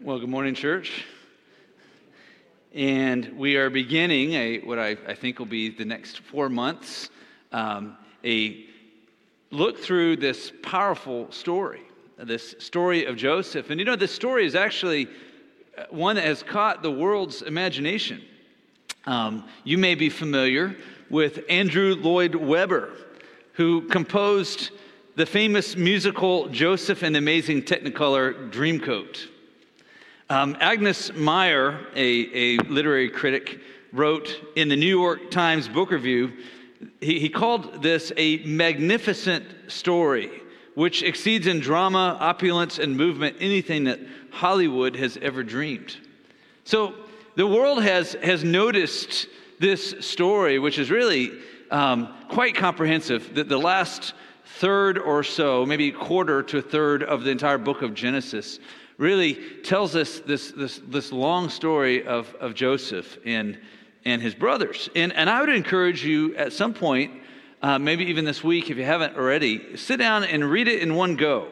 Well, good morning, church. And we are beginning a what I, I think will be the next four months, um, a look through this powerful story, this story of Joseph. And you know, this story is actually uh, one that has caught the world's imagination. Um, you may be familiar with Andrew Lloyd Webber, who composed the famous musical Joseph and the Amazing Technicolor Dreamcoat. Um, Agnes Meyer, a, a literary critic, wrote in the New York Times Book Review, he, he called this a magnificent story, which exceeds in drama, opulence, and movement anything that Hollywood has ever dreamed. So the world has, has noticed this story, which is really um, quite comprehensive. The, the last third or so, maybe quarter to a third of the entire book of Genesis really tells us this, this, this long story of, of Joseph and, and his brothers. And, and I would encourage you at some point, uh, maybe even this week, if you haven't already, sit down and read it in one go.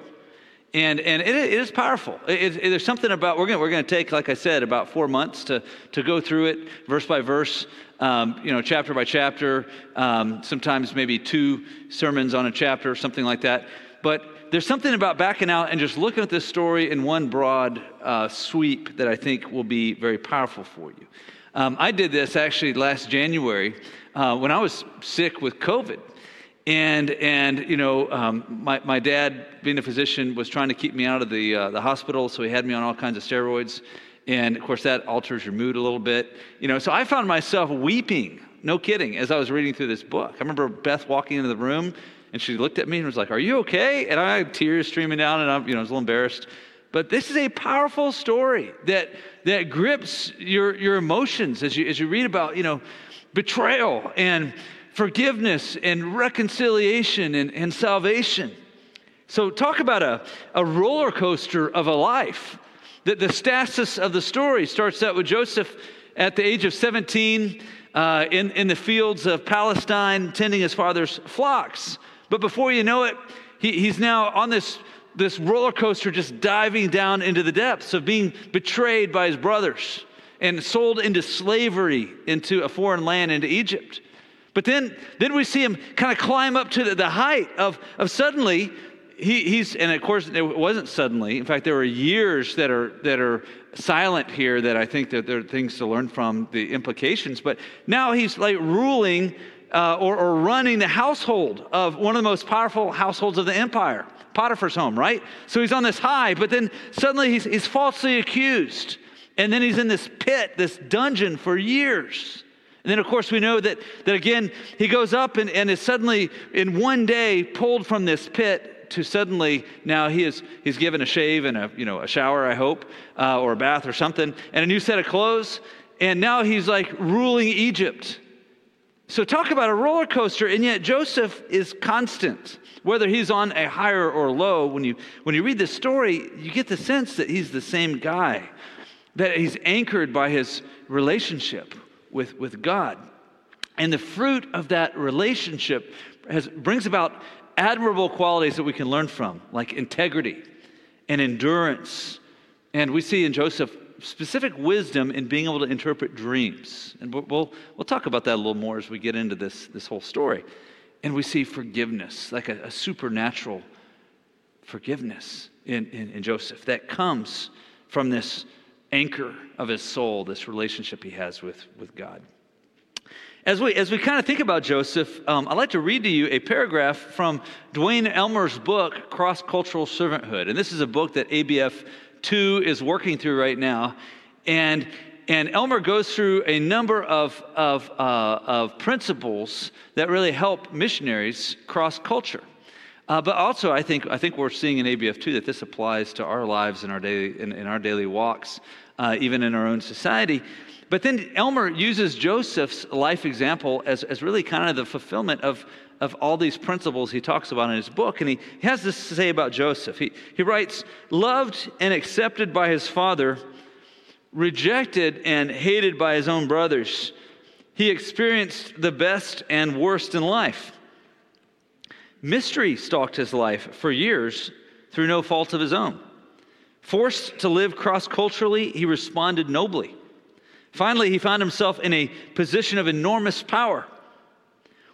And, and it, it is powerful. It, it, there's something about, we're going we're gonna take, like I said, about four months to, to go through it verse by verse, um, you know, chapter by chapter, um, sometimes maybe two sermons on a chapter, or something like that. But there's something about backing out and just looking at this story in one broad uh, sweep that I think will be very powerful for you. Um, I did this actually last January uh, when I was sick with COVID. And, and you know, um, my, my dad, being a physician, was trying to keep me out of the, uh, the hospital, so he had me on all kinds of steroids. And of course, that alters your mood a little bit. You know, so I found myself weeping, no kidding, as I was reading through this book. I remember Beth walking into the room and she looked at me and was like, Are you okay? And I had tears streaming down, and I'm, you know, I was a little embarrassed. But this is a powerful story that, that grips your, your emotions as you, as you read about, you know, betrayal and forgiveness and reconciliation and, and salvation. So, talk about a, a roller coaster of a life. The, the stasis of the story starts out with Joseph at the age of 17 uh, in, in the fields of Palestine, tending his father's flocks. But before you know it, he, he's now on this, this roller coaster just diving down into the depths of being betrayed by his brothers and sold into slavery into a foreign land, into Egypt. But then, then we see him kind of climb up to the, the height of, of suddenly he, he's, and of course, it wasn't suddenly. In fact, there were years that are, that are silent here that I think that there are things to learn from the implications. But now he's like ruling uh, or, or running the household of one of the most powerful households of the empire, Potiphar's home, right? So he's on this high, but then suddenly he's, he's falsely accused. And then he's in this pit, this dungeon for years. And then, of course, we know that, that again, he goes up and, and is suddenly, in one day, pulled from this pit to suddenly now he is he's given a shave and a you know a shower i hope uh, or a bath or something and a new set of clothes and now he's like ruling egypt so, talk about a roller coaster, and yet Joseph is constant. Whether he's on a higher or low, when you, when you read this story, you get the sense that he's the same guy, that he's anchored by his relationship with, with God. And the fruit of that relationship has, brings about admirable qualities that we can learn from, like integrity and endurance. And we see in Joseph specific wisdom in being able to interpret dreams. And we'll, we'll talk about that a little more as we get into this, this whole story. And we see forgiveness, like a, a supernatural forgiveness in, in, in Joseph that comes from this anchor of his soul, this relationship he has with, with God. As we, as we kind of think about Joseph, um, I'd like to read to you a paragraph from Duane Elmer's book, Cross Cultural Servanthood. And this is a book that ABF 2 is working through right now. And, and Elmer goes through a number of, of, uh, of principles that really help missionaries cross culture. Uh, but also, I think, I think we're seeing in ABF 2 that this applies to our lives in our daily, in, in our daily walks, uh, even in our own society. But then Elmer uses Joseph's life example as, as really kind of the fulfillment of, of all these principles he talks about in his book. And he, has this to say about Joseph. He, he writes, Loved and accepted by his father, rejected and hated by his own brothers, he experienced the best and worst in life. Mystery stalked his life for years through no fault of his own. Forced to live cross culturally, he responded nobly. Finally, he found himself in a position of enormous power.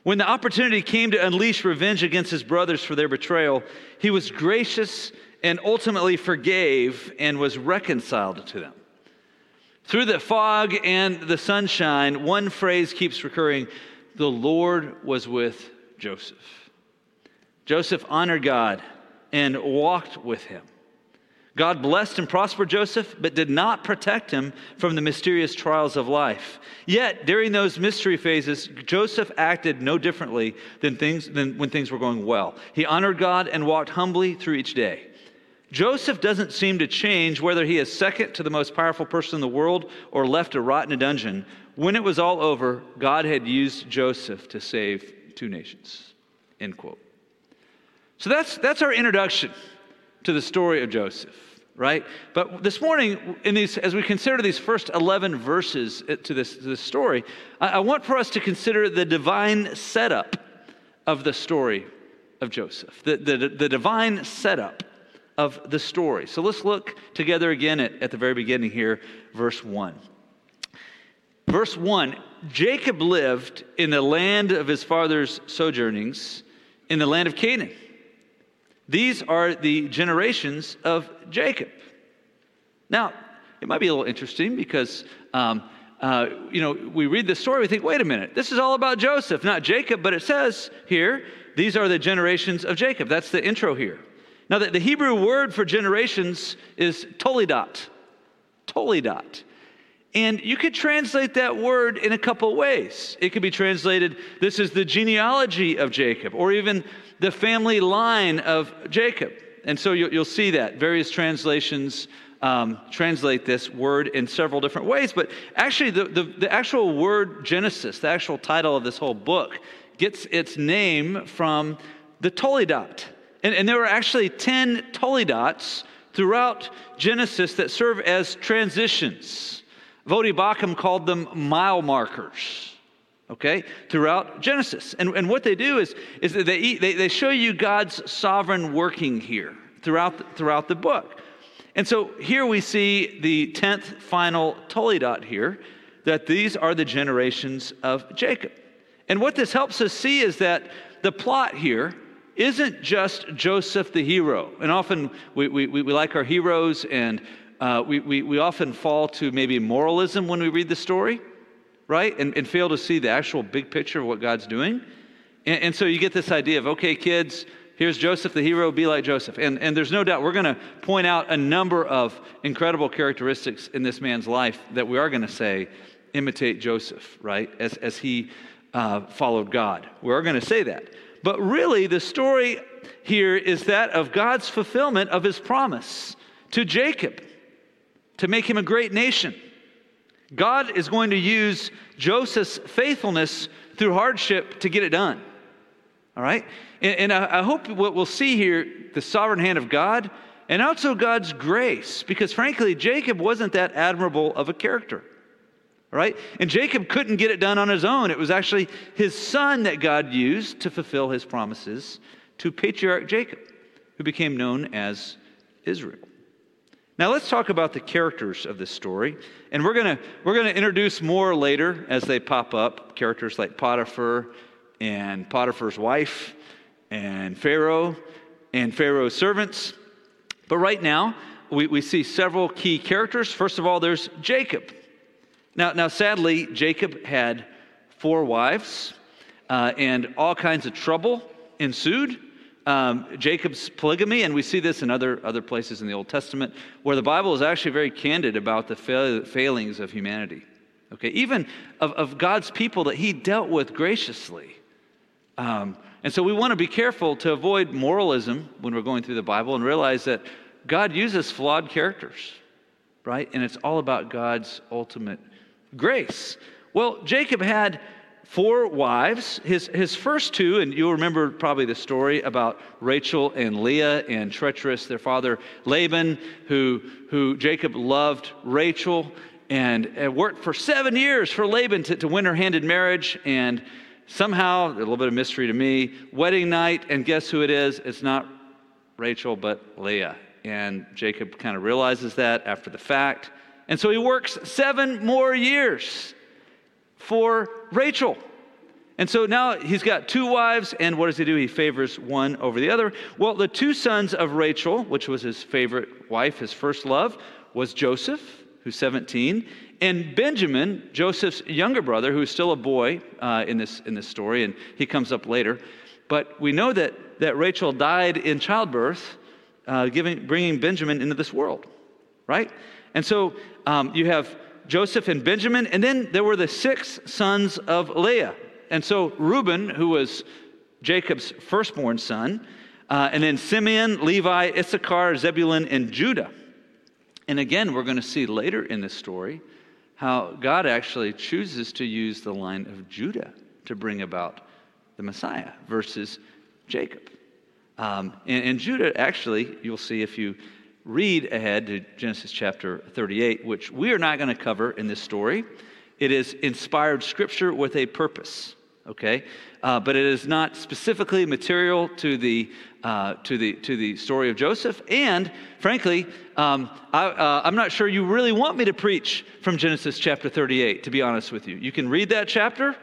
When the opportunity came to unleash revenge against his brothers for their betrayal, he was gracious and ultimately forgave and was reconciled to them. Through the fog and the sunshine, one phrase keeps recurring the Lord was with Joseph. Joseph honored God and walked with him. God blessed and prospered Joseph, but did not protect him from the mysterious trials of life. Yet, during those mystery phases, Joseph acted no differently than, things, than when things were going well. He honored God and walked humbly through each day. Joseph doesn't seem to change whether he is second to the most powerful person in the world or left to rot in a dungeon. When it was all over, God had used Joseph to save two nations. End quote. So that's, that's our introduction to the story of Joseph, right? But this morning, in these, as we consider these first 11 verses uh, to this, to this story, I, I want for us to consider the divine setup of the story of Joseph, the, the, the divine setup of the story. So let's look together again at, at the very beginning here, verse 1. Verse 1 Jacob lived in the land of his father's sojournings, in the land of Canaan. These are the generations of Jacob. Now, it might be a little interesting because, um, uh, you know, we read this story, we think, wait a minute, this is all about Joseph, not Jacob, but it says here, these are the generations of Jacob. That's the intro here. Now, the, the Hebrew word for generations is toledot. Toledot. And you could translate that word in a couple ways. It could be translated, this is the genealogy of Jacob, or even the family line of Jacob. And so you'll, see that. Various translations um, translate this word in several different ways. But actually, the, the, the actual word Genesis, the actual title of this whole book, gets its name from the Toledot. And, and there are actually 10 Toledots throughout Genesis that serve as transitions. Voddie Baucham called them mile markers, okay, throughout Genesis. And, and what they do is, is that they, they, they show you God's sovereign working here throughout the, throughout the book. And so here we see the 10th final Toledot here, that these are the generations of Jacob. And what this helps us see is that the plot here isn't just Joseph the hero. And often we, we, we like our heroes, and uh, we, we, we often fall to maybe moralism when we read the story, right? And, and fail to see the actual big picture of what God's doing. And, and so you get this idea of, okay, kids, here's Joseph the hero, be like Joseph. And, and there's no doubt we're going to point out a number of incredible characteristics in this man's life that we are going to say imitate Joseph, right? As, as he uh, followed God. We are going to say that. But really, the story here is that of God's fulfillment of his promise to Jacob to make him a great nation. God is going to use Joseph's faithfulness through hardship to get it done. All right? And, and I, I hope what we'll see here the sovereign hand of God and also God's grace, because frankly, Jacob wasn't that admirable of a character right? And Jacob couldn't get it done on his own. It was actually his son that God used to fulfill his promises to patriarch Jacob, who became known as Israel. Now let's talk about the characters of this story. And we're going to we're going to introduce more later as they pop up, characters like Potiphar and Potiphar's wife and Pharaoh and Pharaoh's servants. But right now, we, we see several key characters. First of all, there's Jacob. Now, now sadly, Jacob had four wives, uh, and all kinds of trouble ensued. Um, Jacob's polygamy, and we see this in other, other places in the Old Testament, where the Bible is actually very candid about the fail- failings of humanity. Okay, even of, of God's people that He dealt with graciously. Um, and so we want to be careful to avoid moralism when we're going through the Bible and realize that God uses flawed characters, right? And it's all about God's ultimate grace. Well, Jacob had four wives. His, his first two, and you'll remember probably the story about Rachel and Leah and treacherous their father Laban, who, who Jacob loved Rachel and, and worked for seven years for Laban to, to win her hand in marriage. And somehow, a little bit of mystery to me, wedding night, and guess who it is? It's not Rachel, but Leah. And Jacob kind of realizes that after the fact. And so he works seven more years for Rachel. And so now he's got two wives, and what does he do? He favors one over the other. Well, the two sons of Rachel, which was his favorite wife, his first love, was Joseph, who's 17, and Benjamin, Joseph's younger brother, who's still a boy uh, in, this, in this story, and he comes up later. But we know that, that Rachel died in childbirth, uh, giving, bringing Benjamin into this world, right? And so um, you have Joseph and Benjamin, and then there were the six sons of Leah. And so Reuben, who was Jacob's firstborn son, uh, and then Simeon, Levi, Issachar, Zebulun, and Judah. And again, we're going to see later in this story how God actually chooses to use the line of Judah to bring about the Messiah versus Jacob. Um, and, and Judah, actually, you'll see if you read ahead to Genesis chapter 38, which we are not going to cover in this story. It is inspired scripture with a purpose, okay? Uh, but it is not specifically material to the, uh, to, the, to the story of Joseph. And frankly, um, I, uh, not sure you really want me to preach from Genesis chapter 38, to be honest with you. You can read that chapter.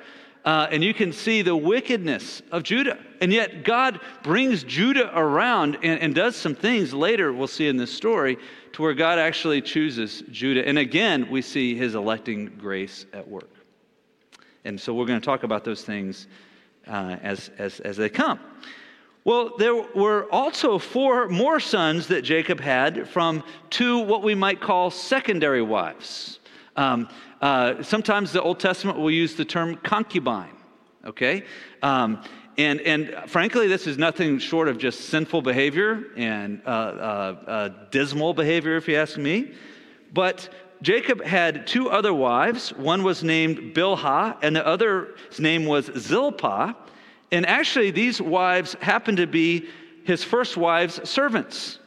Uh, and you can see the wickedness of Judah. And yet, God brings Judah around and, and does some things later, we'll see in this story, to where God actually chooses Judah. And again, we see his electing grace at work. And so, we're going to talk about those things uh, as, as, as they come. Well, there were also four more sons that Jacob had from two what we might call secondary wives. Um, uh, sometimes the Old Testament will use the term concubine, okay? Um, and, and frankly, this is nothing short of just sinful behavior and uh, uh, uh dismal behavior, if you ask me. But Jacob had two other wives. One was named Bilhah, and the other's name was Zilpah. And actually, these wives happened to be his first wife's servants.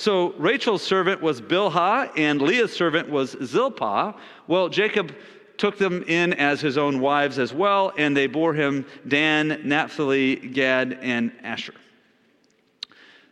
So Rachel's servant was Bilhah, and Leah's servant was Zilpah. Well, Jacob took them in as his own wives as well, and they bore him Dan, Naphtali, Gad, and Asher.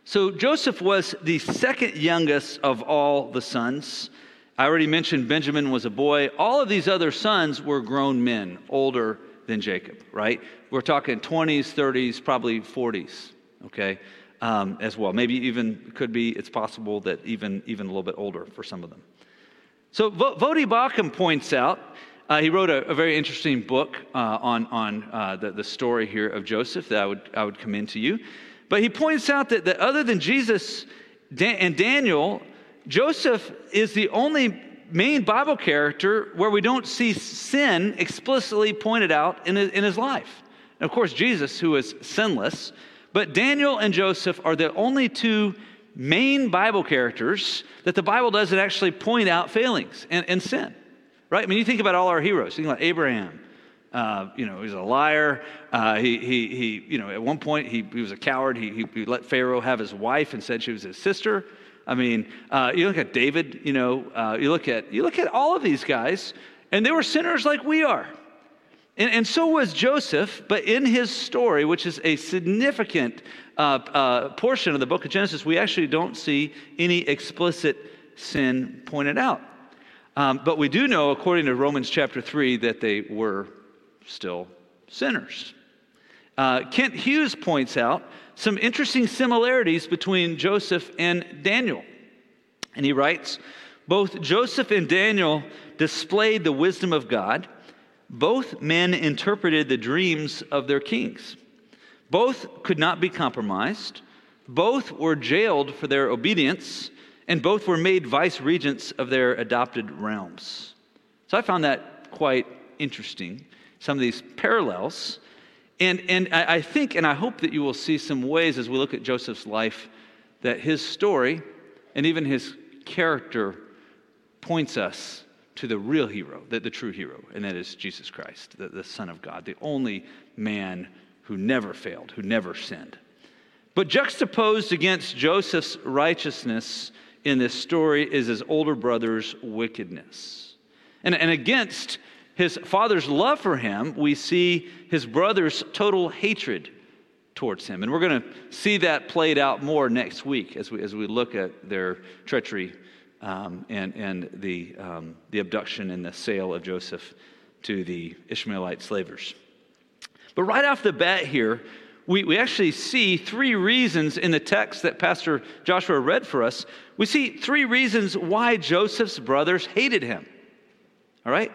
So Joseph was the second youngest of all the sons. I already mentioned Benjamin was a boy. All of these other sons were grown men, older than Jacob, right? We're talking 20s, 30s, probably 40s, okay, um, as well. Maybe even could be, it's possible that even, even a little bit older for some of them. So Voddie Baucham points out, uh, he wrote a, a, very interesting book uh, on, on uh, the, the story here of Joseph that I would, I would commend to you. But he points out that, that other than Jesus and Daniel, Joseph is the only main Bible character where we don't see sin explicitly pointed out in in his life. And of course, Jesus, who is sinless, but Daniel and Joseph are the only two main Bible characters that the Bible doesn't actually point out failings and, and sin, right? I mean, you think about all our heroes. You think about Abraham. Uh, you know, he's a liar. Uh, he, he, he, you know, at one point he, he was a coward. He, he, he let Pharaoh have his wife and said she was his sister. I mean, uh, you look at David, you know, uh, you, look at, you look at all of these guys, and they were sinners like we are. And, and so was Joseph, but in his story, which is a significant uh, uh, portion of the book of Genesis, we actually don't see any explicit sin pointed out. Um, but we do know, according to Romans chapter 3, that they were still sinners. Uh, Kent Hughes points out some interesting similarities between Joseph and Daniel. And he writes Both Joseph and Daniel displayed the wisdom of God. Both men interpreted the dreams of their kings. Both could not be compromised. Both were jailed for their obedience, and both were made vice regents of their adopted realms. So I found that quite interesting, some of these parallels. And, and I think and I hope that you will see some ways as we look at Joseph's life that his story and even his character points us to the real hero, the, the true hero, and that is Jesus Christ, the, the Son of God, the only man who never failed, who never sinned. But juxtaposed against Joseph's righteousness in this story is his older brother's wickedness. And, and against his father's love for him, we see his brother's total hatred towards him. And we're going to see that played out more next week as we, as we look at their treachery um, and, and the, um, the abduction and the sale of Joseph to the Ishmaelite slavers. But right off the bat here, we, we actually see three reasons in the text that Pastor Joshua read for us. We see three reasons why Joseph's brothers hated him. All right?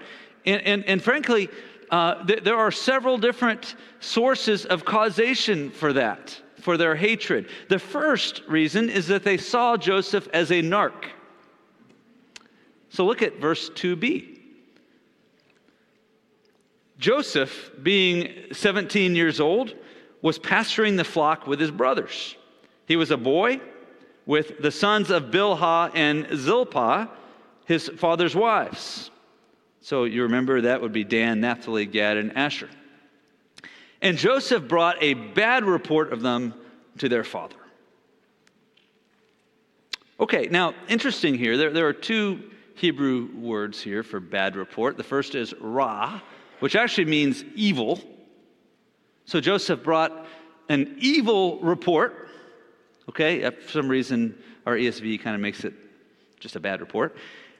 And, and, and frankly, uh, th- there are several different sources of causation for that, for their hatred. The first reason is that they saw Joseph as a narc. So look at verse 2b. Joseph, being 17 years old, was pasturing the flock with his brothers. He was a boy with the sons of Bilhah and Zilpah, his father's wives. So you remember that would be Dan, Naphtali, Gad, and Asher. And Joseph brought a bad report of them to their father. Okay, now, interesting here, there, there are two Hebrew words here for bad report. The first is ra, which actually means evil. So Joseph brought an evil report. Okay, uh, for some reason, our ESV kind of makes it just a bad report.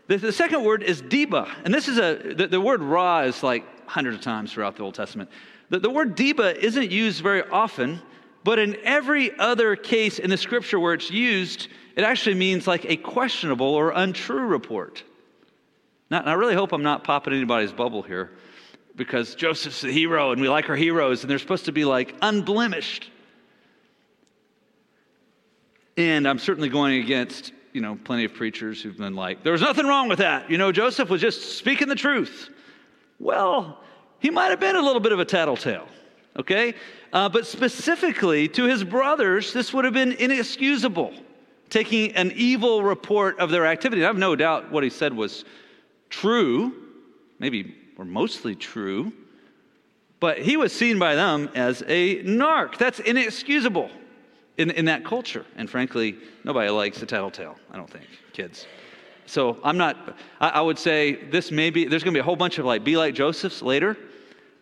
The, the second word is Deba. And this is a, the, the, word Ra is like hundreds of times throughout the Old Testament. The, the word Deba isn't used very often, but in every other case in the scripture where it's used, it actually means like a questionable or untrue report. Now, I really hope I'm not popping anybody's bubble here because Joseph's the hero and we like our heroes and they're supposed to be like unblemished. And I'm certainly going against you know, plenty of preachers who've been like, there's nothing wrong with that. You know, Joseph was just speaking the truth. Well, he might have been a little bit of a tattletale, okay? Uh, but specifically to his brothers, this would have been inexcusable, taking an evil report of their activity. I have no doubt what he said was true, maybe or mostly true, but he was seen by them as a narc. That's inexcusable in, in that culture. And frankly, nobody likes a tattletale, I don't think, kids. So I'm not, I, I would say this may be, there's to be a whole bunch of like, be like Joseph's later.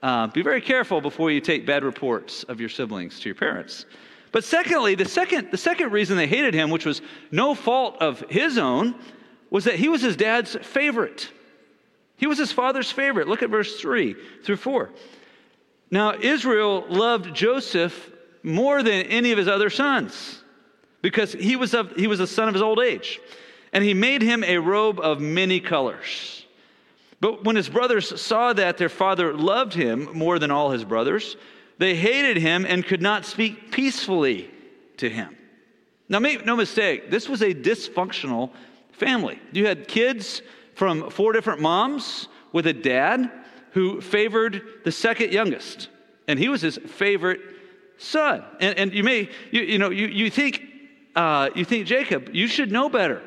Uh, be very careful before you take bad reports of your siblings to your parents. But secondly, the second, the second reason they hated him, which was no fault of his own, was that he was his dad's favorite. He was his father's favorite. Look at verse 3 through 4. Now, Israel loved Joseph more than any of his other sons because he was, of, he was a son of his old age. And he made him a robe of many colors. But when his brothers saw that their father loved him more than all his brothers, they hated him and could not speak peacefully to him. Now, make no mistake, this was a dysfunctional family. You had kids from four different moms with a dad who favored the second youngest, and he was his favorite son. And, and you may, you, you know, you, you, think, uh, you think, Jacob, you should know better.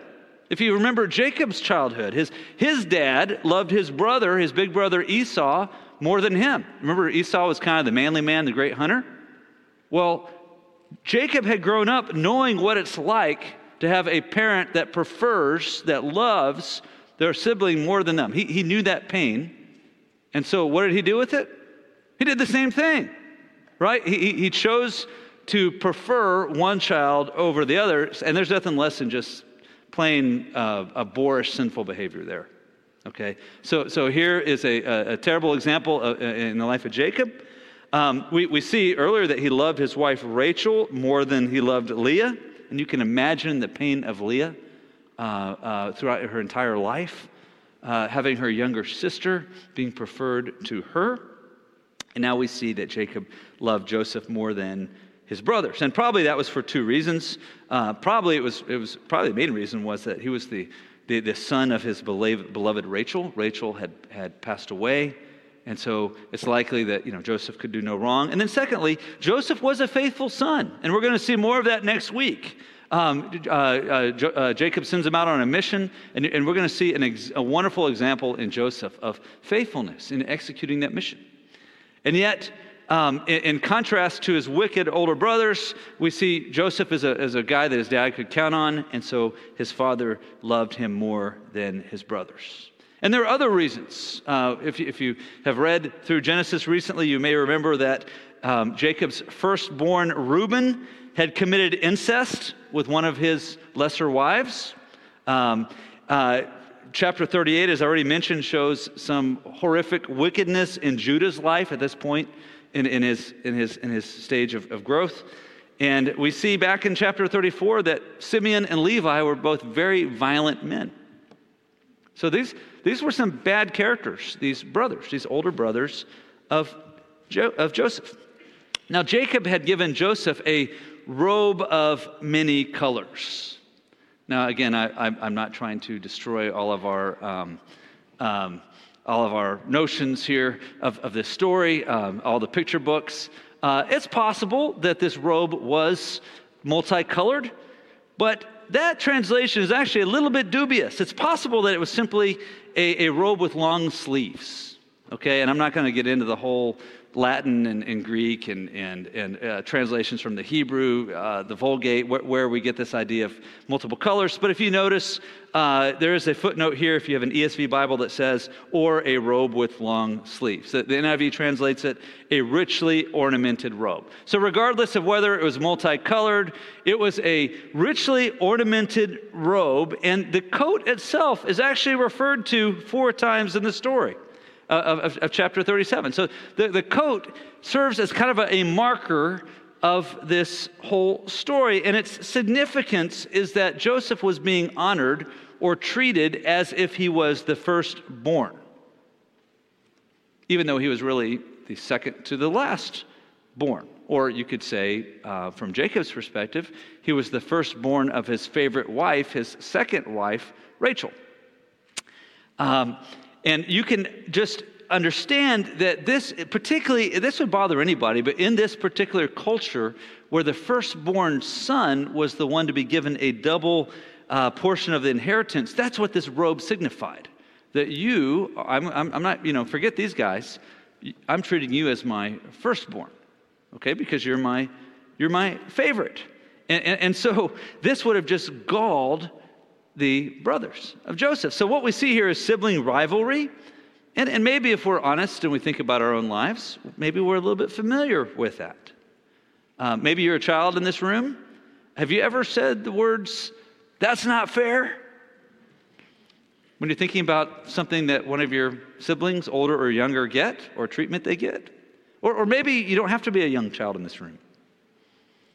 If you remember Jacob's childhood, his, his dad loved his brother, his big brother Esau, more than him. Remember, Esau was kind of the manly man, the great hunter? Well, Jacob had grown up knowing what it's like to have a parent that prefers, that loves their sibling more than them. He, he knew that pain. And so, what did he do with it? He did the same thing right? He, he chose to prefer one child over the other, and there's nothing less than just plain uh, a boorish sinful behavior there. Okay, so so here is a, a, a terrible example of, uh, in the life of Jacob. Um, we, we see earlier that he loved his wife Rachel more than he loved Leah, and you can imagine the pain of Leah uh, uh, throughout her entire life, uh, having her younger sister being preferred to her. And now we see that Jacob loved Joseph more than his brothers. And probably that was for two reasons. Uh, probably it was, it was probably the main reason was that he was the, the, the son of his beloved, Rachel. Rachel had, had passed away. And so it's likely that you know, Joseph could do no wrong. And then, secondly, Joseph was a faithful son. And we're going to see more of that next week. Um, uh, uh, uh, Jacob sends him out on a mission, and, and we're going to see ex- a wonderful example in Joseph of faithfulness in executing that mission. And yet, um, in, in, contrast to his wicked older brothers, we see Joseph as a, as a guy that his dad could count on, and so his father loved him more than his brothers. And there are other reasons. Uh, if, you, if you have read through Genesis recently, you may remember that um, Jacob's firstborn Reuben had committed incest with one of his lesser wives. Um, uh, chapter 38, as I already mentioned, shows some horrific wickedness in Judah's life at this point in, in, his, in, his, in his stage of, of growth. And we see back in chapter 34 that Simeon and Levi were both very violent men. So these, these were some bad characters, these brothers, these older brothers of, jo- of Joseph. Now, Jacob had given Joseph a robe of many colors. Now, again, I, am not trying to destroy all of our. Um, um, all of our notions here of, of this story, um, all the picture books. Uh, it's possible that this robe was multicolored, but that translation is actually a little bit dubious. It's possible that it was simply a, a robe with long sleeves. Okay, and I'm not going to get into the whole Latin and, and Greek and, and, and uh, translations from the Hebrew, uh, the Vulgate, wh- where we get this idea of multiple colors. But if you notice, uh, there is a footnote here if you have an ESV Bible that says, or a robe with long sleeves. The, the NIV translates it, a richly ornamented robe. So, regardless of whether it was multicolored, it was a richly ornamented robe, and the coat itself is actually referred to four times in the story. Of, of, of, chapter 37. So the, the coat serves as kind of a, a marker of this whole story. And its significance is that Joseph was being honored or treated as if he was the firstborn, even though he was really the second to the last born. Or you could say, uh, from Jacob's perspective, he was the firstborn of his favorite wife, his second wife, Rachel. Um, and you can just understand that this, particularly, this would bother anybody, but in this particular culture where the firstborn son was the one to be given a double uh, portion of the inheritance, that's what this robe signified. That you, I'm, I'm, I'm not, you know, forget these guys, I'm treating you as my firstborn, okay, because you're my, you're my favorite. And, and, and so this would have just galled the brothers of Joseph. So, what we see here is sibling rivalry. And, and maybe if we're honest and we think about our own lives, maybe we're a little bit familiar with that. Uh, maybe you're a child in this room. Have you ever said the words, that's not fair? When you're thinking about something that one of your siblings, older or younger, get or treatment they get? Or, or maybe you don't have to be a young child in this room.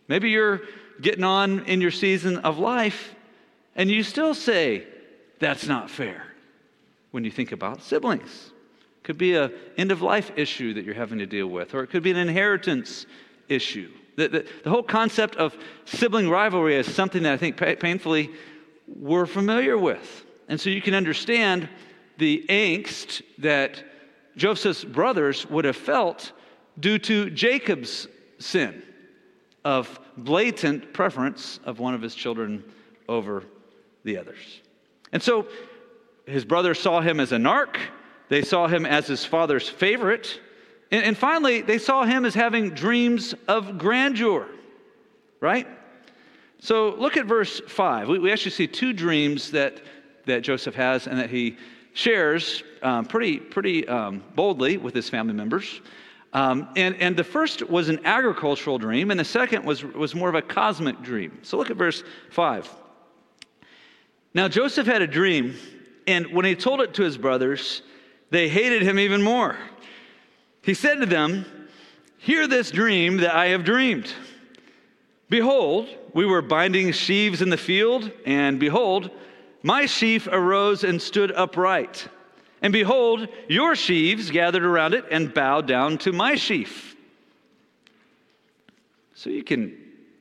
Maybe you're getting on in your season of life and you still say, that's not fair when you think about siblings. It could be an end of life issue that you're having to deal with, or it could be an inheritance issue. The, the, the whole concept of sibling rivalry is something that I think painfully we're familiar with. And so you can understand the angst that Joseph's brothers would have felt due to Jacob's sin of blatant preference of one of his children over the others. And so his brothers saw him as a narc, they saw him as his father's favorite, and, and finally, they saw him as having dreams of grandeur, right? So look at verse 5. We, we actually see two dreams that, that Joseph has and that he shares um, pretty, pretty um, boldly with his family members. Um, and, and the first was an agricultural dream, and the second was, was more of a cosmic dream. So look at verse 5. Now, Joseph had a dream, and when he told it to his brothers, they hated him even more. He said to them, Hear this dream that I have dreamed. Behold, we were binding sheaves in the field, and behold, my sheaf arose and stood upright. And behold, your sheaves gathered around it and bowed down to my sheaf. So you can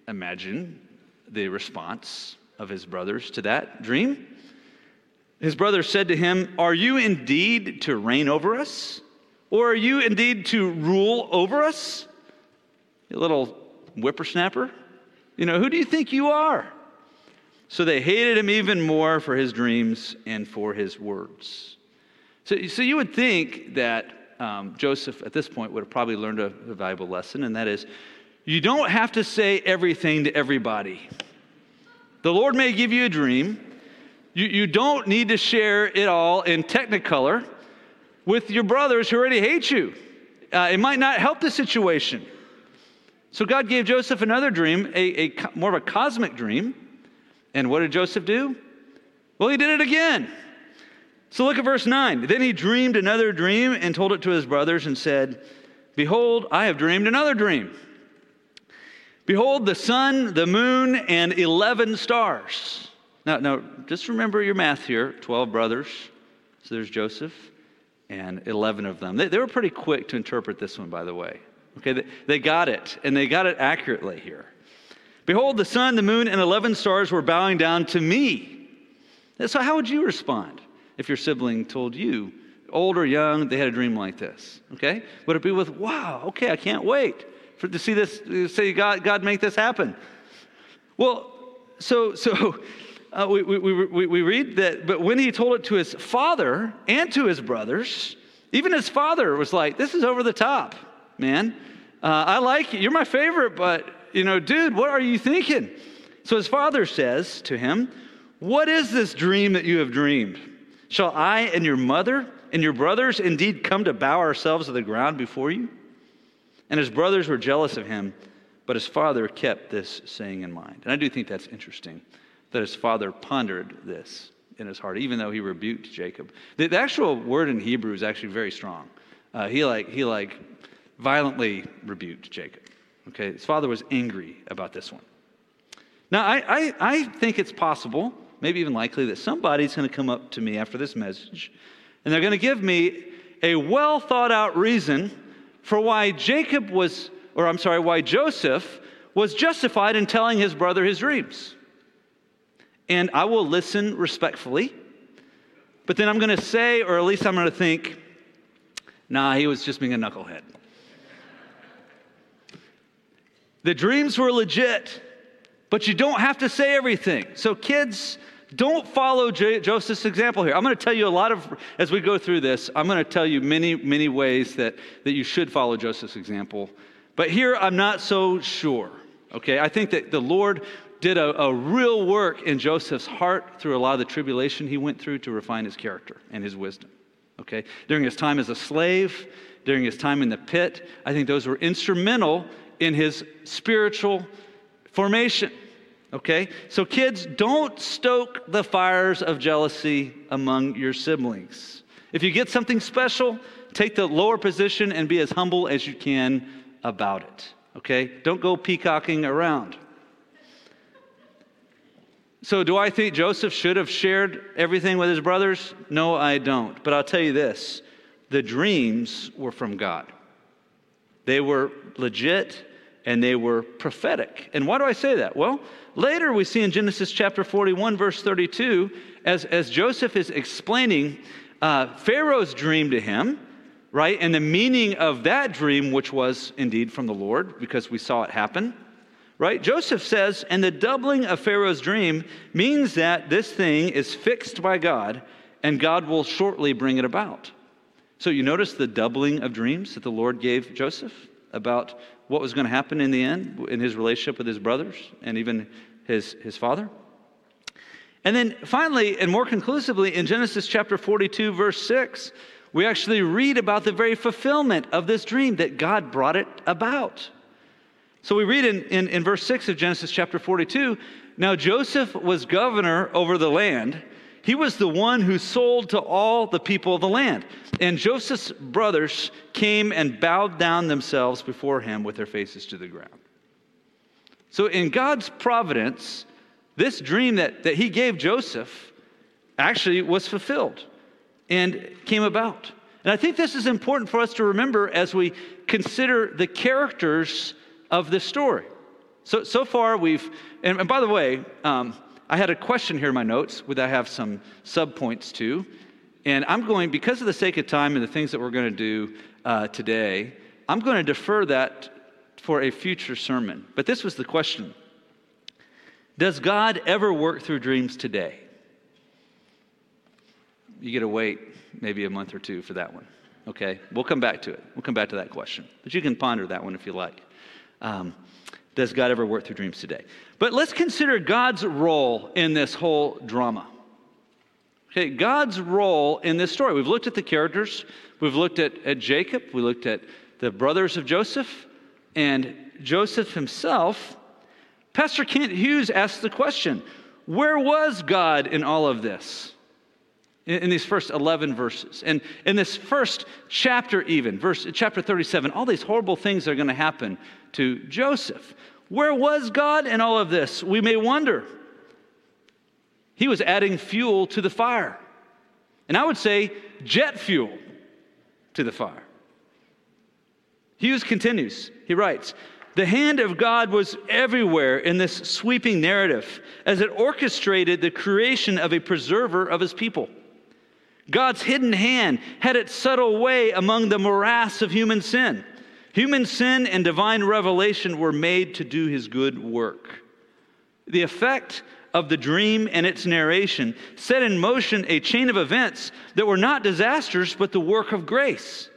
imagine the response of his brothers to that dream. His brothers said to him, Are you indeed to reign over us? Or are you indeed to rule over us? You little whippersnapper. You know, who do you think you are? So they hated him even more for his dreams and for his words. So, so you would think that um, Joseph at this point would have probably learned a, a valuable lesson, and that is you don't have to say everything to everybody. The Lord may give you a dream. You, you don't need to share it all in technicolor with your brothers who already hate you. Uh, it might not help the situation. So God gave Joseph another dream, a, a more of a cosmic dream. And what did Joseph do? Well, he did it again. So look at verse 9. Then he dreamed another dream and told it to his brothers and said, Behold, I have dreamed another dream. Behold, the sun, the moon, and 11 stars. Now, now, just remember your math here 12 brothers. So there's Joseph and 11 of them. They, they were pretty quick to interpret this one, by the way. Okay, they, they got it, and they got it accurately here. Behold, the sun, the moon, and 11 stars were bowing down to me. So, how would you respond if your sibling told you, old or young, they had a dream like this? Okay? Would it be with, wow, okay, I can't wait for, to see this, say, God, God, make this happen? Well, so, so uh, we, we, we, we read that, but when he told it to his father and to his brothers, even his father was like, this is over the top, man. Uh, I like you. You're my favorite, but, you know, dude, what are you thinking? So his father says to him, What is this dream that you have dreamed? Shall I and your mother and your brothers indeed come to bow ourselves to the ground before you? And his brothers were jealous of him, but his father kept this saying in mind. And I do think that's interesting that his father pondered this in his heart, even though he rebuked Jacob. The, the actual word in Hebrew is actually very strong. Uh, he like he like violently rebuked Jacob. Okay, his father was angry about this one. Now, I, I, I think it's possible, maybe even likely, that somebody's going to come up to me after this message and they're going to give me a well thought out reason for why Jacob was, or I'm sorry, why Joseph was justified in telling his brother his dreams. And I will listen respectfully, but then I'm going to say, or at least I'm going to think, nah, he was just being a knucklehead. The dreams were legit, but you don't have to say everything. So, kids, don't follow J- Joseph's example here. I'm going to tell you a lot of, as we go through this, I'm going to tell you many, many ways that, that you should follow Joseph's example. But here, I'm not so sure. Okay, I think that the Lord did a, a real work in Joseph's heart through a lot of the tribulation he went through to refine his character and his wisdom. Okay, during his time as a slave, during his time in the pit, I think those were instrumental in his spiritual formation. Okay? So, kids, don't stoke the fires of jealousy among your siblings. If you get something special, take the lower position and be as humble as you can about it. Okay? Don't go peacocking around. So, do I think Joseph should have shared everything with his brothers? No, I don't. But I'll tell you this the dreams were from God, they were legit and they were prophetic. And why do I say that? Well, later we see in Genesis chapter 41, verse 32, as, as Joseph is explaining uh, Pharaoh's dream to him, right? And the meaning of that dream, which was indeed from the Lord, because we saw it happen, right? Joseph says, and the doubling of Pharaoh's dream means that this thing is fixed by God, and God will shortly bring it about. So you notice the doubling of dreams that the Lord gave Joseph about what was going to happen in the end in his relationship with his brothers and even his, his father. And then finally, and more conclusively, in Genesis chapter 42, verse 6, we actually read about the very fulfillment of this dream that God brought it about. So we read in, in, in verse 6 of Genesis chapter 42 Now Joseph was governor over the land he was the one who sold to all the people of the land. And Joseph's brothers came and bowed down themselves before him with their faces to the ground. So, in God's providence, this dream that, that he gave Joseph actually was fulfilled and came about. And I think this is important for us to remember as we consider the characters of this story. So, so far, we've, and, and by the way, um, I had a question here in my notes, which I have some subpoints to. And I'm going, because of the sake of time and the things that we're going to do uh, today, I'm going to defer that for a future sermon. But this was the question Does God ever work through dreams today? You get to wait maybe a month or two for that one. Okay? We'll come back to it. We'll come back to that question. But you can ponder that one if you like. Um, does God ever work through dreams today? But let's consider God's role in this whole drama. Okay, God's role in this story. We've looked at the characters, we've looked at, at Jacob, we looked at the brothers of Joseph. and Joseph himself, Pastor Kent Hughes asked the question where was God in all of this? In, in, these first 11 verses. And in this first chapter, even, verse, chapter 37, all these horrible things are going to happen to Joseph. Where was God in all of this? We may wonder. He was adding fuel to the fire. And I would say jet fuel to the fire. Hughes continues. He writes, the hand of God was everywhere in this sweeping narrative as it orchestrated the creation of a preserver of his people. God's hidden hand had its subtle way among the morass of human sin. Human sin and divine revelation were made to do his good work. The effect of the dream and its narration set in motion a chain of events that were not disasters, but the work of grace.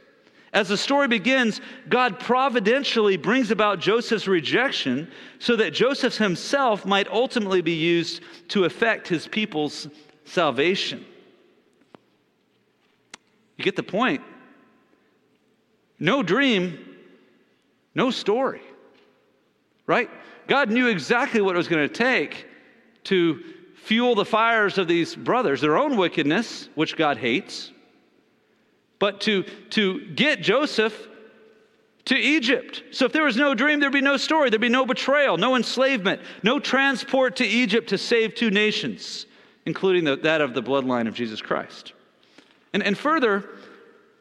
As the story begins, God providentially brings about Joseph's rejection so that Joseph himself might ultimately be used to effect his people's salvation. You get the point. No dream, no story. Right? God knew exactly what it was going to take to fuel the fires of these brothers, their own wickedness, which God hates, but to, to get Joseph to Egypt. So if there was no dream, there'd be no story, there'd be no betrayal, no enslavement, no transport to Egypt to save two nations, including the, that of the bloodline of Jesus Christ. And, and further,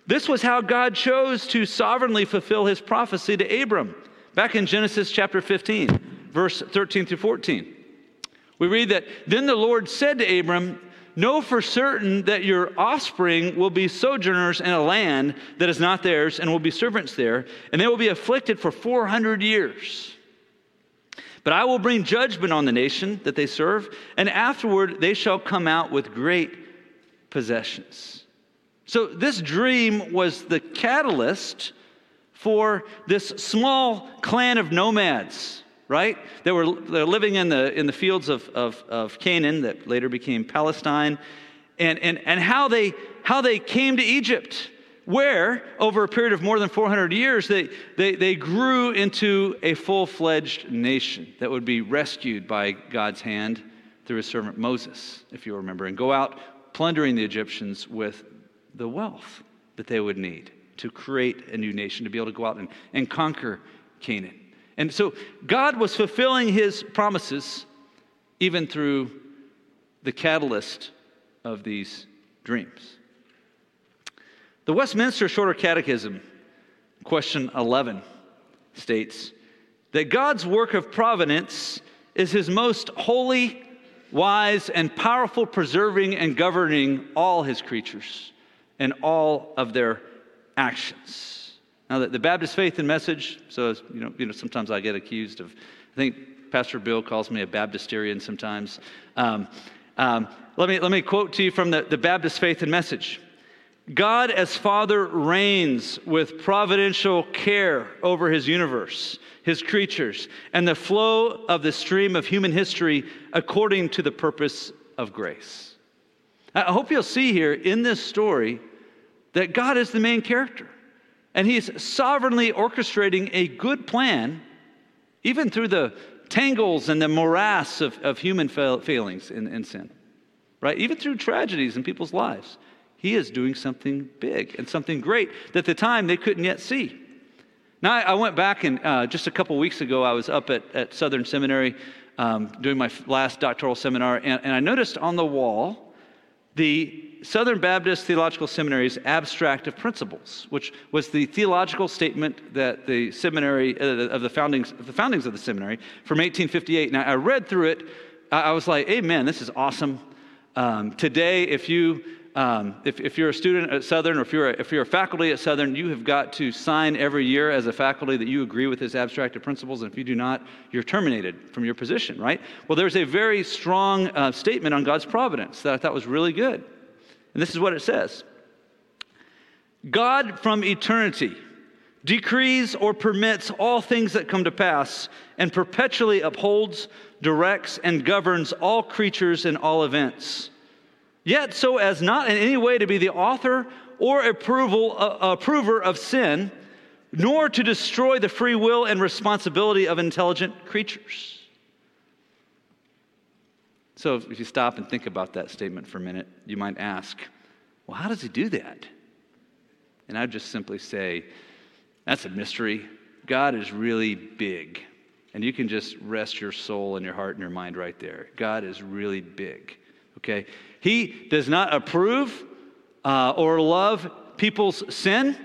this was how God chose to sovereignly fulfill his prophecy to Abram back in Genesis chapter 15, verse 13 through 14. We read that then the Lord said to Abram, Know for certain that your offspring will be sojourners in a land that is not theirs and will be servants there, and they will be afflicted for 400 years. But I will bring judgment on the nation that they serve, and afterward they shall come out with great possessions. So, this dream was the catalyst for this small clan of nomads right? They were, they were living in the, in the fields of, of, of Canaan that later became Palestine, and, and, and how, they, how they came to Egypt, where, over a period of more than 400 years, they, they, they grew into a full fledged nation that would be rescued by God's hand through his servant Moses, if you remember, and go out plundering the Egyptians with the wealth that they would need to create a new nation, to be able to go out and, and conquer Canaan. And so God was fulfilling his promises even through the catalyst of these dreams. The Westminster Shorter Catechism, question 11, states that God's work of providence is his most holy, wise, and powerful preserving and governing all his creatures and all of their actions. Now, the, the Baptist faith and message, so you know, you know, sometimes I get accused of, I think Pastor Bill calls me a Baptisterian sometimes. Um, um, let, me, let me quote to you from the, the Baptist faith and message. God as Father reigns with providential care over his universe, his creatures, and the flow of the stream of human history according to the purpose of grace. I hope you'll see here in this story that God is the main character. And he's sovereignly orchestrating a good plan, even through the tangles and the morass of, of human failings in, in sin, right? Even through tragedies in people's lives. He is doing something big and something great that at the time they couldn't yet see. Now, I went back and uh, just a couple weeks ago, I was up at, at Southern Seminary um, doing my last doctoral seminar, and, and I noticed on the wall the Southern Baptist Theological Seminary's Abstract of Principles, which was the theological statement that the seminary, uh, of the foundings, of the foundings of the seminary from 1858. Now, I read through it. I, was like, Amen, this is awesome. Um, today, if you um, if, if, you're a student at Southern or if you're, a, if you're a faculty at Southern, you have got to sign every year as a faculty that you agree with his abstract of principles. And if you do not, you're terminated from your position, right? Well, there's a very strong uh, statement on God's providence that I thought was really good. And this is what it says God from eternity decrees or permits all things that come to pass and perpetually upholds, directs, and governs all creatures and all events. Yet, so as not in any way to be the author or approval, uh, approver of sin, nor to destroy the free will and responsibility of intelligent creatures. So, if you stop and think about that statement for a minute, you might ask, well, how does he do that? And I'd just simply say, that's a mystery. God is really big. And you can just rest your soul and your heart and your mind right there. God is really big. Okay? He does not approve uh, or love people's sin,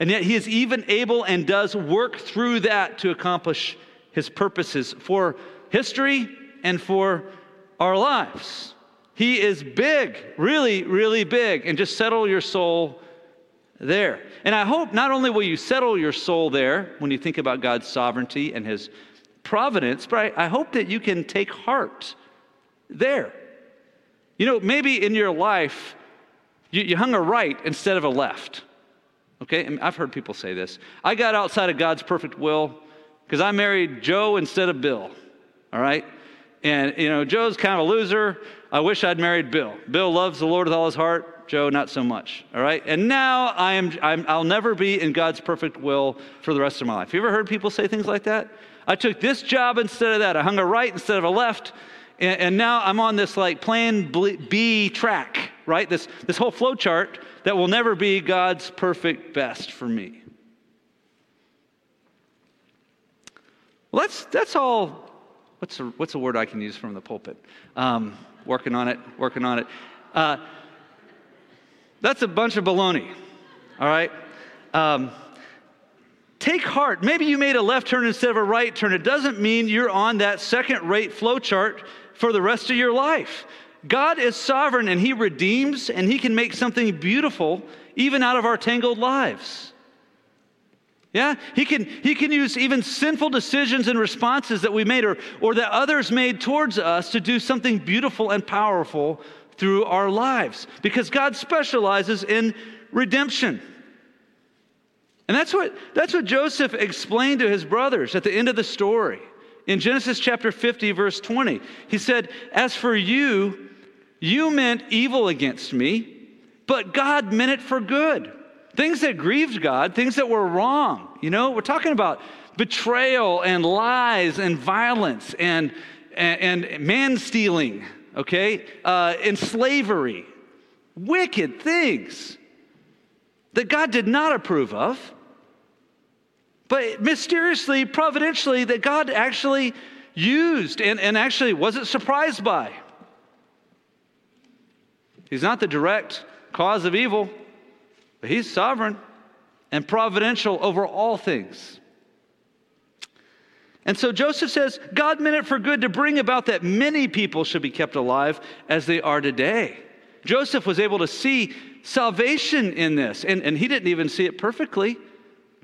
and yet He is even able and does work through that to accomplish His purposes for history and for our lives. He is big, really, really big, and just settle your soul there. And I hope not only will you settle your soul there when you think about God's sovereignty and His providence, but I, I hope that you can take heart there. You know, maybe in your life, you, you hung a right instead of a left. Okay? And I've heard people say this. I got outside of God's perfect will because I married Joe instead of Bill. All right? And, you know, Joe's kind of a loser. I wish I'd married Bill. Bill loves the Lord with all his heart. Joe, not so much. All right? And now I am, I'm, I'll never be in God's perfect will for the rest of my life. You ever heard people say things like that? I took this job instead of that. I hung a right instead of a left. And, and now I'm on this like plan B track, right? This, this whole flow chart that will never be God's perfect best for me. Well, that's, that's all. What's a, what's a word I can use from the pulpit? Um, working on it, working on it. Uh, that's a bunch of baloney, all right? Um, take heart. Maybe you made a left turn instead of a right turn. It doesn't mean you're on that second rate flow chart for the rest of your life. God is sovereign and He redeems and He can make something beautiful even out of our tangled lives. Yeah, he can, he can use even sinful decisions and responses that we made or, or that others made towards us to do something beautiful and powerful through our lives because God specializes in redemption. And that's what, that's what Joseph explained to his brothers at the end of the story. In Genesis chapter 50, verse 20, he said, As for you, you meant evil against me, but God meant it for good. Things that grieved God, things that were wrong. You know, we're talking about betrayal and lies and violence and, and, and man stealing, okay, uh, and slavery. Wicked things that God did not approve of but mysteriously, providentially, that God actually used and, and actually wasn't surprised by. He's not the direct cause of evil, but He's sovereign and providential over all things. And so Joseph says, God meant it for good to bring about that many people should be kept alive as they are today. Joseph was able to see salvation in this, and, and he didn't even see it perfectly.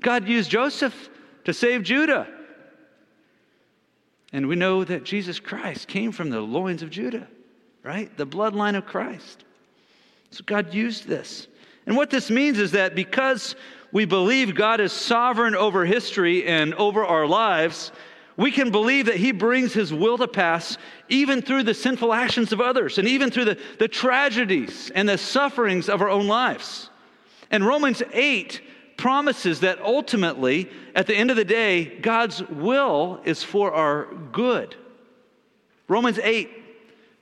God used Joseph to save Judah. And we know that Jesus Christ came from the loins of Judah, right? The bloodline of Christ. So God used this. And what this means is that because we believe God is sovereign over history and over our lives, we can believe that He brings His will to pass even through the sinful actions of others and even through the, the tragedies and the sufferings of our own lives. And Romans 8 promises that ultimately, at the end of the day, God's will is for our good. Romans 8,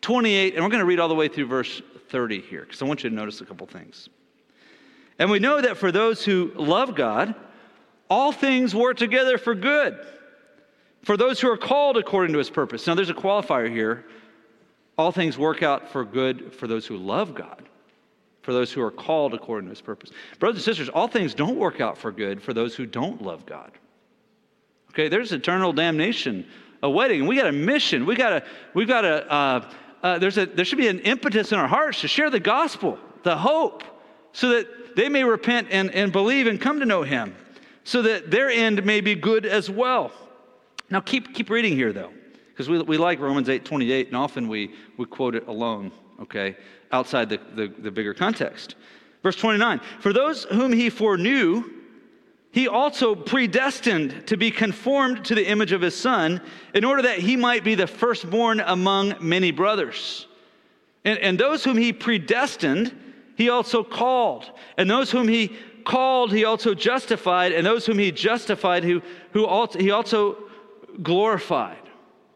28, and we're going to read all the way through verse 30 here, because I want you to notice a couple things. And we know that for those who love God, all things work together for good. For those who are called according to his purpose. Now, there's a qualifier here. All things work out for good for those who love God for those who are called according to his purpose. Brothers and sisters, all things don't work out for good for those who don't love God. Okay, there's eternal damnation awaiting. We got a mission. We got a, we got a, uh, uh, there's a, there should be an impetus in our hearts to share the gospel, the hope, so that they may repent and, and believe and come to know him, so that their end may be good as well. Now keep, keep reading here though, because we, we like Romans 8, 28, and often we, we quote it alone, okay? outside the, the, the bigger context. Verse 29 For those whom he foreknew, he also predestined to be conformed to the image of his son, in order that he might be the firstborn among many brothers. And, and those whom he predestined, he also called. And those whom he called, he also justified, and those whom he justified, who, who also, he also glorified.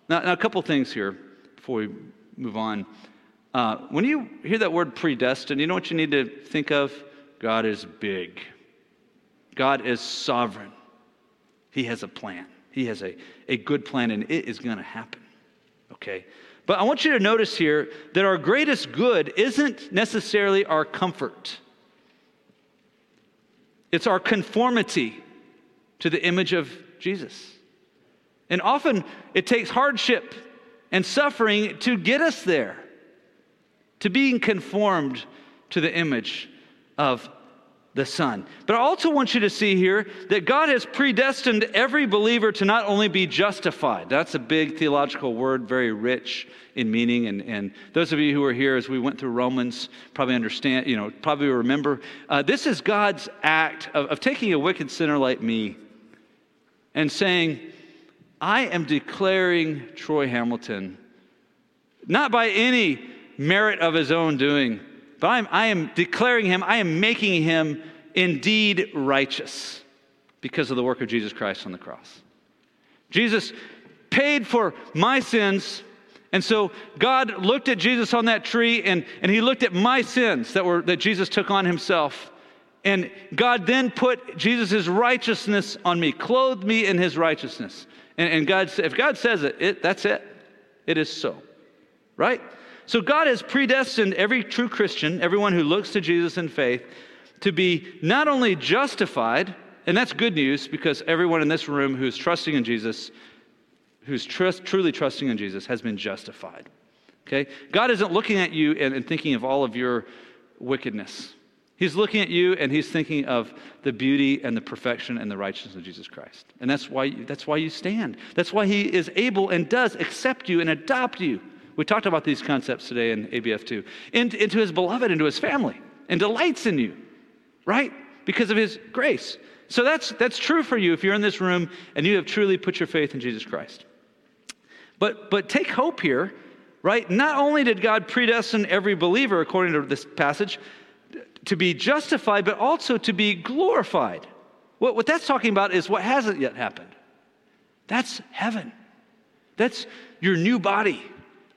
Now, now, a couple things here before we move on. Uh, when you hear that word predestined, you know what you need to think of? God is big, God is sovereign. He has a plan, He has a, a good plan, and it is going to happen. Okay? But I want you to notice here that our greatest good isn't necessarily our comfort. It's our conformity to the image of Jesus. And often it takes hardship and suffering to get us there, to being conformed to the image of the Son. But I also want you to see here that God has predestined every believer to not only be justified. That's a big theological word, very rich in meaning. And, and those of you who are here as we went through Romans probably understand, you know, probably remember. Uh, this is God's act of, of taking a wicked sinner like me and saying, I am declaring Troy Hamilton, not by any merit of his own doing, but I'm, I am declaring him, I am making him indeed righteous because of the work of Jesus Christ on the cross. Jesus paid for my sins. And so God looked at Jesus on that tree and, and he looked at my sins that, were, that Jesus took on himself. And God then put Jesus' righteousness on me, clothed me in his righteousness. And, and God, if God says it, it, that's it. It is so. Right? So God has predestined every true Christian, everyone who looks to Jesus in faith, to be not only justified, and that's good news because everyone in this room who's trusting in Jesus, who's truly trusting in Jesus, has been justified. Okay? God isn't looking at you and, and thinking of all of your wickedness. He's looking at you and he's thinking of the beauty and the perfection and the righteousness of Jesus Christ. And that's why, that's why you stand. That's why he is able and does accept you and adopt you we talked about these concepts today in ABF2. Into, into his beloved, into his family, and delights in you, right? Because of his grace. So that's, that's true for you if you're in this room and you have truly put your faith in Jesus Christ. But, but take hope here, right? Not only did God predestine every believer, according to this passage, to be justified, but also to be glorified. What, what that's talking about is what hasn't yet happened. That's heaven. That's your new body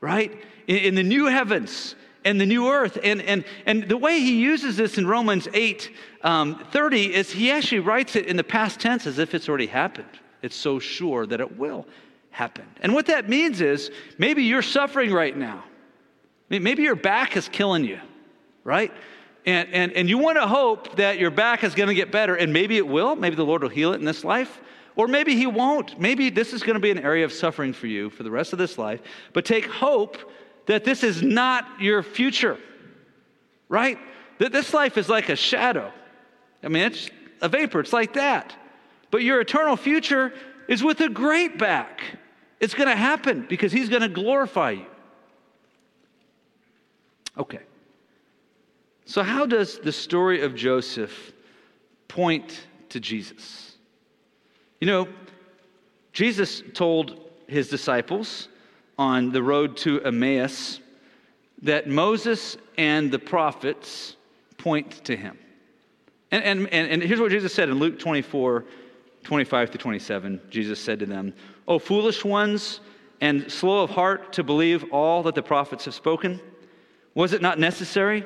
right? In, in the new heavens and the new earth. And, and, and the way he uses this in Romans 8 um, 30 is he actually writes it in the past tense as if it's already happened. It's so sure that it will happen. And what that means is maybe you're suffering right now. Maybe your back is killing you, right? And, and, and you want to hope that your back is going to get better, and maybe it will. Maybe the Lord will heal it in this life. Or maybe he won't. Maybe this is going to be an area of suffering for you for the rest of this life. But take hope that this is not your future, right? That this life is like a shadow. I mean, it's a vapor, it's like that. But your eternal future is with a great back. It's going to happen because he's going to glorify you. Okay. So, how does the story of Joseph point to Jesus? You know, Jesus told his disciples on the road to Emmaus that Moses and the prophets point to him. And, and, and, here's what Jesus said in Luke 24, 25 to 27. Jesus said to them, O foolish ones, and slow of heart to believe all that the prophets have spoken, was it not necessary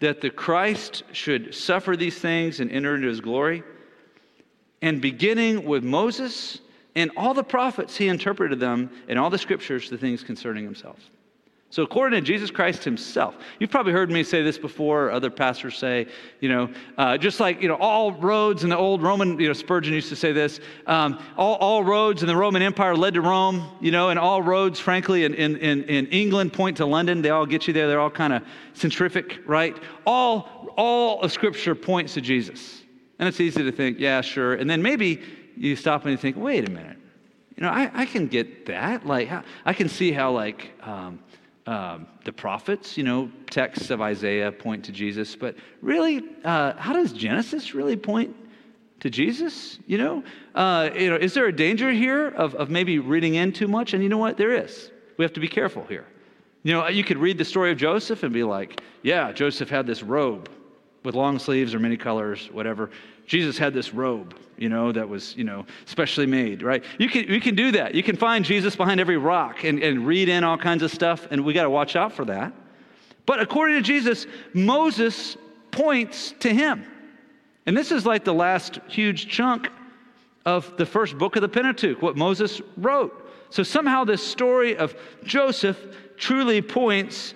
that the Christ should suffer these things and enter into his glory? And beginning with Moses and all the prophets, he interpreted them in all the scriptures, the things concerning himself. So, according to Jesus Christ himself, you've probably heard me say this before, or other pastors say, you know, uh, just like, you know, all roads in the old Roman, you know, Spurgeon used to say this, um, all, all roads in the Roman Empire led to Rome, you know, and all roads, frankly, in, in, in England point to London. They all get you there. They're all kind of centrific, right? All, all of Scripture points to Jesus. And it's easy to think, yeah, sure. And then maybe you stop and you think, wait a minute. You know, I, I can get that. Like, I can see how, like, um, um, the prophets, you know, texts of Isaiah point to Jesus. But really, uh, how does Genesis really point to Jesus? You know, uh, you know, is there a danger here of, of maybe reading in too much? And you know what? There is. We have to be careful here. You know, you could read the story of Joseph and be like, yeah, Joseph had this robe with long sleeves or many colors, whatever. Jesus had this robe, you know, that was, you know, specially made, right? You can, you can do that. You can find Jesus behind every rock and, and read in all kinds of stuff, and we got to watch out for that. But according to Jesus, Moses points to him. And this is like the last huge chunk of the first book of the Pentateuch, what Moses wrote. So somehow this story of Joseph truly points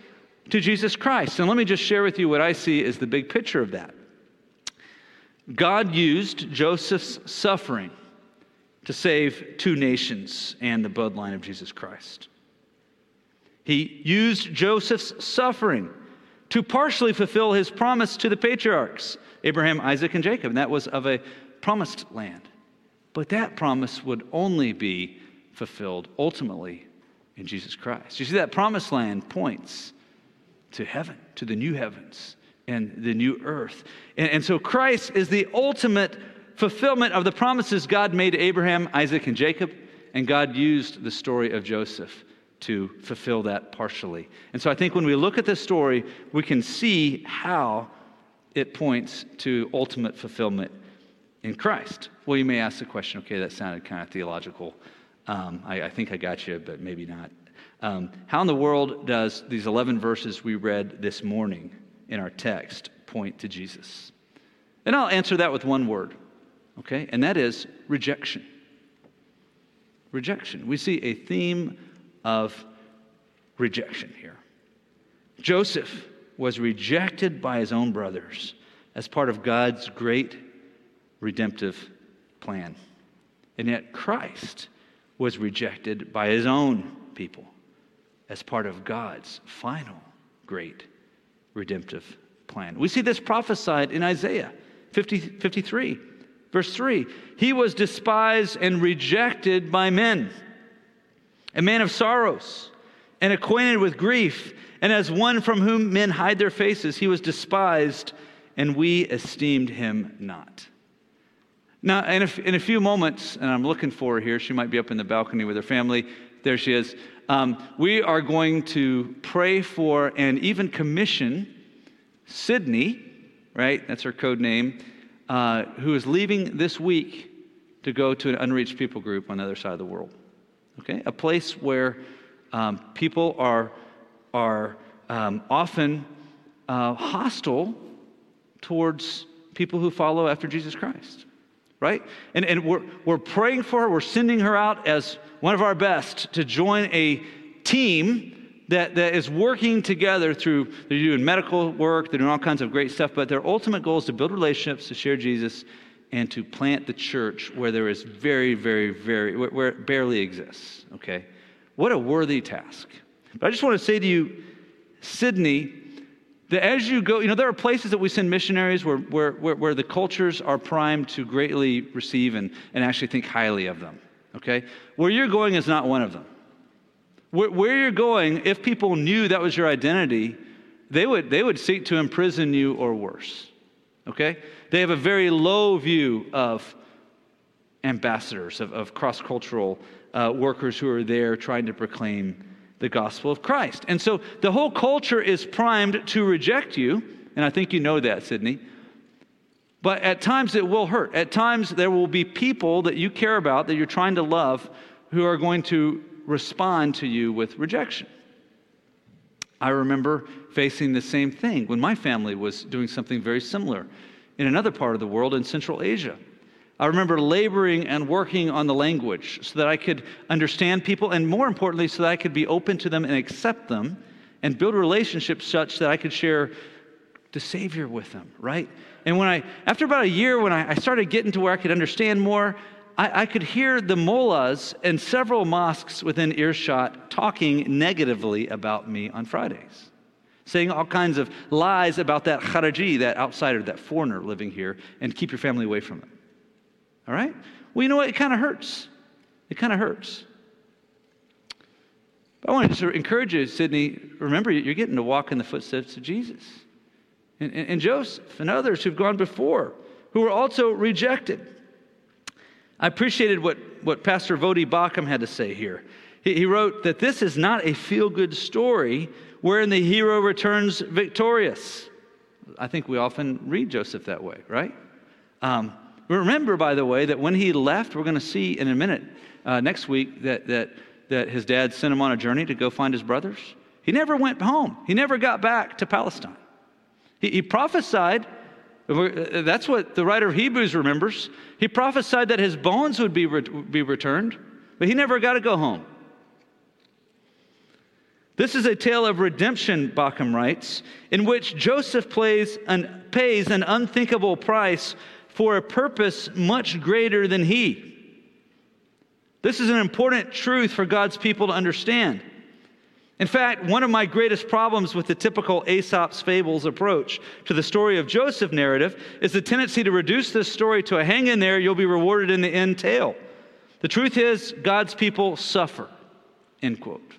to Jesus Christ. And let me just share with you what I see as the big picture of that. God used Joseph's suffering to save two nations and the bloodline of Jesus Christ. He used Joseph's suffering to partially fulfill his promise to the patriarchs, Abraham, Isaac, and Jacob, and that was of a promised land. But that promise would only be fulfilled ultimately in Jesus Christ. You see, that promised land points to heaven, to the new heavens and the new earth. And, and so Christ is the ultimate fulfillment of the promises God made to Abraham, Isaac, and Jacob, and God used the story of Joseph to fulfill that partially. And so I think when we look at this story, we can see how it points to ultimate fulfillment in Christ. Well, you may ask the question okay, that sounded kind of theological. Um, I, I, think I got you, but maybe not. Um, how in the world does these 11 verses we read this morning in our text point to Jesus? And I'll answer that with one word, okay? And that is rejection. Rejection. We see a theme of rejection here. Joseph was rejected by his own brothers as part of God's great redemptive plan. And yet Christ was rejected by his own people as part of God's final great redemptive plan. We see this prophesied in Isaiah 50, 53, verse 3. He was despised and rejected by men, a man of sorrows and acquainted with grief, and as one from whom men hide their faces, he was despised, and we esteemed him not. Now, in a, in a few moments, and I'm looking for her here, she might be up in the balcony with her family. There she is. Um, we are going to pray for and even commission Sydney, right? That's her code name, uh, who is leaving this week to go to an unreached people group on the other side of the world. Okay? A place where um, people are, are um, often uh, hostile towards people who follow after Jesus Christ. Right? And, and we're, we're praying for her. We're sending her out as one of our best to join a team that, that is working together through, they're doing medical work, they're doing all kinds of great stuff, but their ultimate goal is to build relationships, to share Jesus, and to plant the church where there is very, very, very, where, it barely exists, okay? What a worthy task. But I just want to say to you, Sydney, that as you go, you know, there are places that we send missionaries where, where, where, where the cultures are primed to greatly receive and, and actually think highly of them, okay? Where you're going is not one of them. Where, where you're going, if people knew that was your identity, they would, they would seek to imprison you or worse. Okay? They have a very low view of ambassadors, of, of cross cultural uh, workers who are there trying to proclaim the gospel of Christ. And so the whole culture is primed to reject you, and I think you know that, Sydney. But at times it will hurt. At times there will be people that you care about, that you're trying to love, who are going to respond to you with rejection. I remember facing the same thing when my family was doing something very similar in another part of the world in Central Asia. I remember laboring and working on the language so that I could understand people, and more importantly, so that I could be open to them and accept them and build relationships such that I could share the Savior with them, right? And when I, after about a year, when I, I started getting to where I could understand more, I, I could hear the mullahs and several mosques within earshot talking negatively about me on Fridays, saying all kinds of lies about that kharaji, that outsider, that foreigner living here, and keep your family away from it. All right? Well, you know what? It kind of hurts. It kind of hurts. But I want to encourage you, Sydney, remember, you're getting to walk in the footsteps of Jesus. And, and, and Joseph and others who've gone before, who were also rejected. I appreciated what, what Pastor Voddie Baucham had to say here. He, he wrote that this is not a feel good story wherein the hero returns victorious. I think we often read Joseph that way, right? Um, remember, by the way, that when he left, we're going to see in a minute uh, next week that, that, that his dad sent him on a journey to go find his brothers. He never went home, he never got back to Palestine. He, he prophesied. Uh, that's what the writer of Hebrews remembers. He prophesied that his bones would be, re- be returned, but he never got to go home. This is a tale of redemption, Baucham writes, in which Joseph plays an, pays an unthinkable price for a purpose much greater than he. This is an important truth for God's people to understand. In fact, one of my greatest problems with the typical Aesop's fables approach to the story of Joseph narrative is the tendency to reduce this story to a hang in there, you'll be rewarded in the end tale. The truth is, God's people suffer. End quote.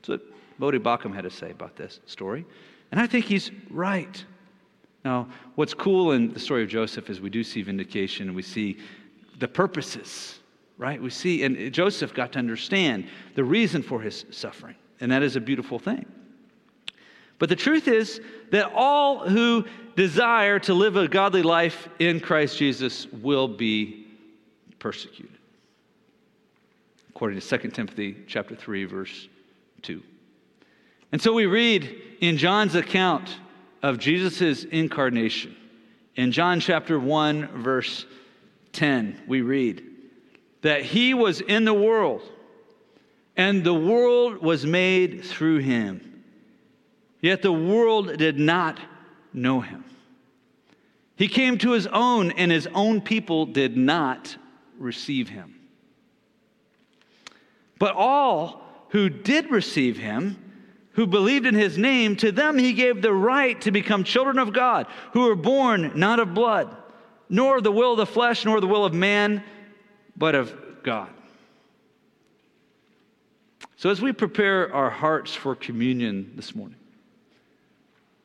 That's what Voddie Baucham had to say about this story. And I think he's right. Now, what's cool in the story of Joseph is we do see vindication and we see the purposes, right? We see, and Joseph got to understand the reason for his suffering. And that is a beautiful thing. But the truth is that all who desire to live a godly life in Christ Jesus will be persecuted. According to 2 Timothy chapter 3 verse 2. And so we read in John's account of Jesus' incarnation. In John chapter 1, verse 10, we read that he was in the world, and the world was made through him. Yet the world did not know him. He came to his own, and his own people did not receive him. But all who did receive him, who believed in his name, to them he gave the right to become children of God, who were born not of blood, nor the will of the flesh, nor the will of man, but of God. So, as we prepare our hearts for communion this morning,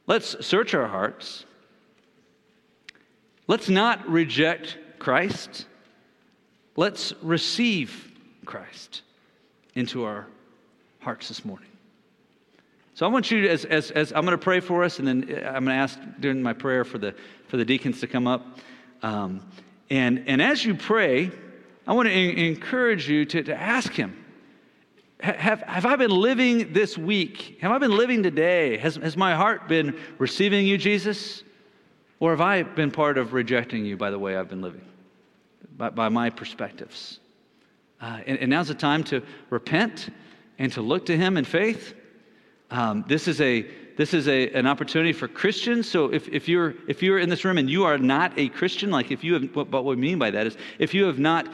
let's search our hearts. Let's not reject Christ. Let's receive Christ into our hearts this morning. So I want you, to, as, as, as I'm going to pray for us, and then uh, I'm going to ask during my prayer for the, for the deacons to come up. Um, and, and as you pray, I want to encourage you to, to ask Him have, have I been living this week? Have I been living today? Has, has my heart been receiving you, Jesus? Or have I been part of rejecting you by the way I've been living, by, by my perspectives? Uh, and, and now's the time to repent and to look to Him in faith um, this is, a, this is a, an opportunity for Christians. So if, if, you're, if you're in this room and you are not a Christian, like if you have, what, what we mean by that is if you have not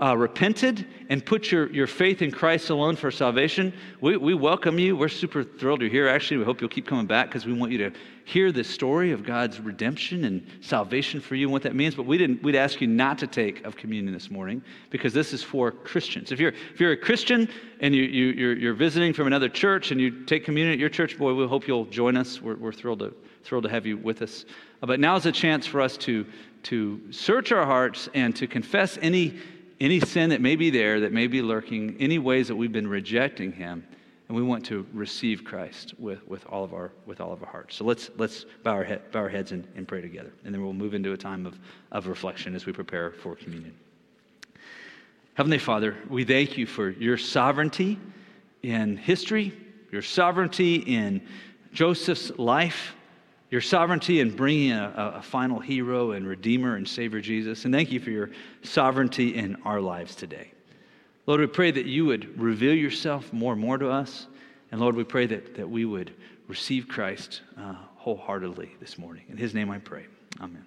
uh, repented and put your, your faith in Christ alone for salvation, we, we welcome you. We're super thrilled you're here. Actually, we hope you'll keep coming back because we want you to hear the story of God's redemption and salvation for you and what that means. But we didn't, we'd ask you not to take of communion this morning because this is for Christians. If you're, if you're a Christian and you, you, you're, you're visiting from another church and you take communion at your church, boy, we hope you'll join us. We're, we're thrilled, to, thrilled to have you with us. Uh, but now is a chance for us to, to search our hearts and to confess any any sin that may be there, that may be lurking, any ways that we've been rejecting Him, and we want to receive Christ with, with, all, of our, with all of our hearts. So let's, let's bow, our head, bow our heads and, and pray together, and then we'll move into a time of, of reflection as we prepare for communion. Heavenly Father, we thank you for your sovereignty in history, your sovereignty in Joseph's life your sovereignty in bringing a, a, final hero and redeemer and savior Jesus. And thank you for your sovereignty in our lives today. Lord, we pray that you would reveal yourself more and more to us. And Lord, we pray that, that we would receive Christ uh, wholeheartedly this morning. In his name I pray. Amen.